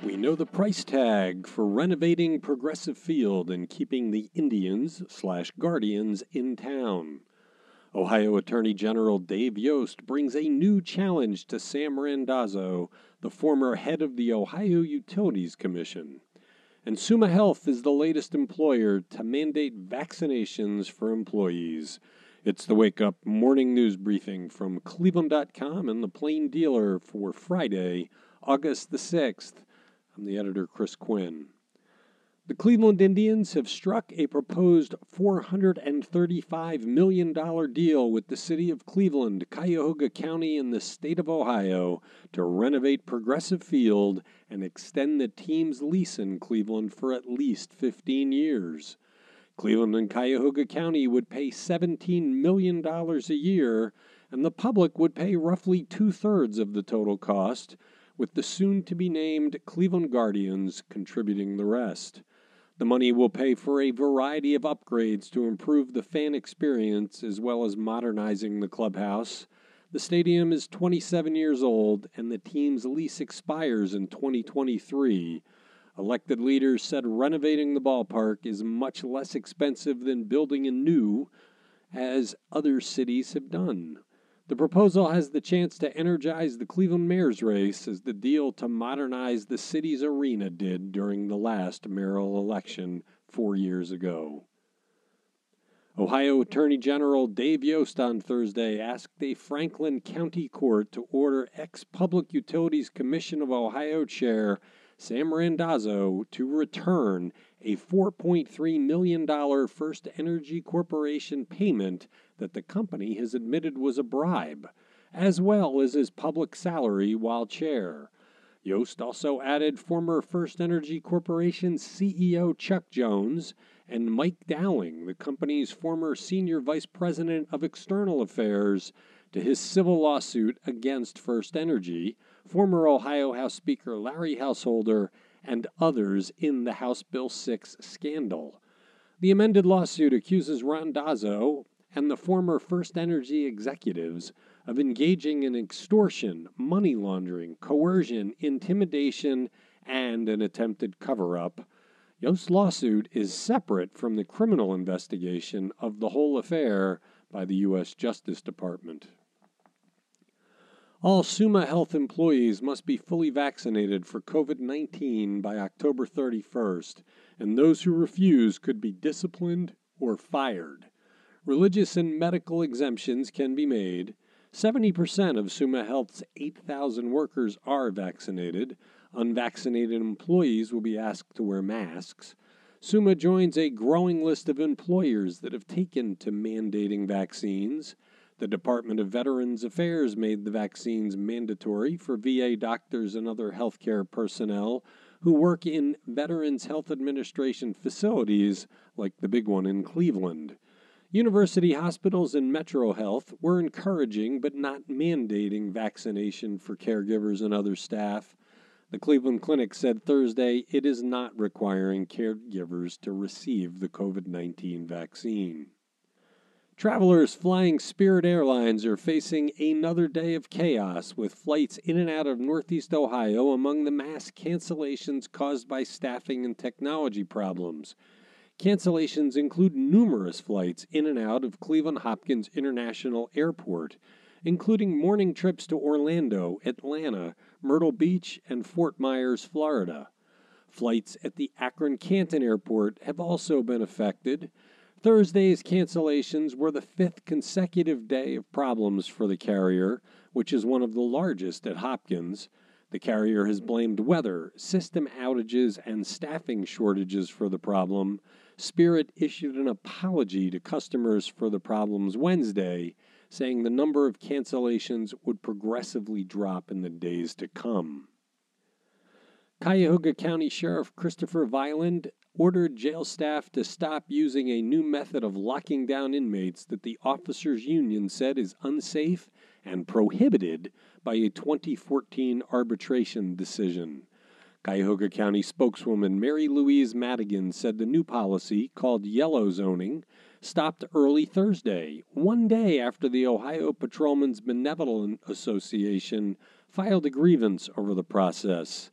We know the price tag for renovating Progressive Field and keeping the Indians slash Guardians in town. Ohio Attorney General Dave Yost brings a new challenge to Sam Randazzo, the former head of the Ohio Utilities Commission. And Summa Health is the latest employer to mandate vaccinations for employees. It's the Wake Up Morning News Briefing from Cleveland.com and the Plain Dealer for Friday, August the 6th. The editor, Chris Quinn. The Cleveland Indians have struck a proposed $435 million deal with the city of Cleveland, Cuyahoga County, and the state of Ohio to renovate Progressive Field and extend the team's lease in Cleveland for at least 15 years. Cleveland and Cuyahoga County would pay $17 million a year, and the public would pay roughly two thirds of the total cost with the soon to be named Cleveland Guardians contributing the rest. The money will pay for a variety of upgrades to improve the fan experience as well as modernizing the clubhouse. The stadium is 27 years old and the team's lease expires in 2023. Elected leaders said renovating the ballpark is much less expensive than building a new, as other cities have done. The proposal has the chance to energize the Cleveland mayor's race as the deal to modernize the city's arena did during the last mayoral election four years ago. Ohio Attorney General Dave Yost on Thursday asked a Franklin County court to order ex Public Utilities Commission of Ohio Chair Sam Randazzo to return a $4.3 million First Energy Corporation payment that the company has admitted was a bribe, as well as his public salary while chair. Yost also added former First Energy Corporation CEO Chuck Jones and Mike Dowling, the company's former senior vice president of external affairs, to his civil lawsuit against First Energy, former Ohio House Speaker Larry Householder, and others in the House Bill 6 scandal. The amended lawsuit accuses Randazzo and the former First Energy executives of engaging in extortion, money laundering, coercion, intimidation, and an attempted cover up. Yost's lawsuit is separate from the criminal investigation of the whole affair by the U.S. Justice Department. All Summa Health employees must be fully vaccinated for COVID 19 by October 31st, and those who refuse could be disciplined or fired. Religious and medical exemptions can be made. 70% of Summa Health's 8,000 workers are vaccinated. Unvaccinated employees will be asked to wear masks. Summa joins a growing list of employers that have taken to mandating vaccines. The Department of Veterans Affairs made the vaccines mandatory for VA doctors and other healthcare personnel who work in Veterans Health Administration facilities like the big one in Cleveland. University hospitals and Metro Health were encouraging but not mandating vaccination for caregivers and other staff. The Cleveland Clinic said Thursday it is not requiring caregivers to receive the COVID 19 vaccine. Travelers flying Spirit Airlines are facing another day of chaos with flights in and out of Northeast Ohio among the mass cancellations caused by staffing and technology problems. Cancellations include numerous flights in and out of Cleveland Hopkins International Airport, including morning trips to Orlando, Atlanta, Myrtle Beach, and Fort Myers, Florida. Flights at the Akron Canton Airport have also been affected. Thursday's cancellations were the fifth consecutive day of problems for the carrier, which is one of the largest at Hopkins. The carrier has blamed weather, system outages, and staffing shortages for the problem. Spirit issued an apology to customers for the problems Wednesday, saying the number of cancellations would progressively drop in the days to come. Cuyahoga County Sheriff Christopher Viland ordered jail staff to stop using a new method of locking down inmates that the officers' union said is unsafe and prohibited by a 2014 arbitration decision. Cuyahoga County spokeswoman Mary Louise Madigan said the new policy, called yellow zoning, stopped early Thursday, one day after the Ohio Patrolmen's Benevolent Association filed a grievance over the process.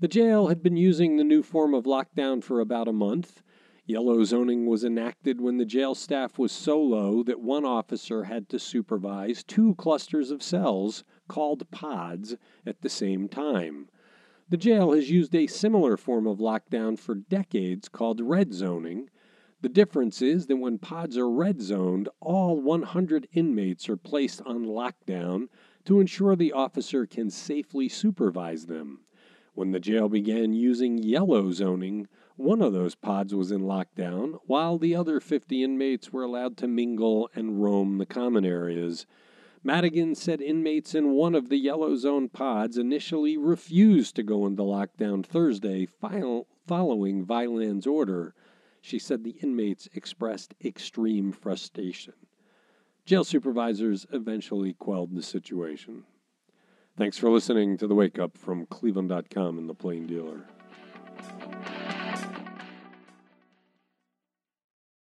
The jail had been using the new form of lockdown for about a month. Yellow zoning was enacted when the jail staff was so low that one officer had to supervise two clusters of cells, called pods, at the same time. The jail has used a similar form of lockdown for decades called red zoning. The difference is that when pods are red zoned, all 100 inmates are placed on lockdown to ensure the officer can safely supervise them. When the jail began using yellow zoning, one of those pods was in lockdown, while the other 50 inmates were allowed to mingle and roam the common areas. Madigan said inmates in one of the yellow zone pods initially refused to go into lockdown Thursday following Viland's order. She said the inmates expressed extreme frustration. Jail supervisors eventually quelled the situation. Thanks for listening to the Wake Up from Cleveland.com and the Plain Dealer.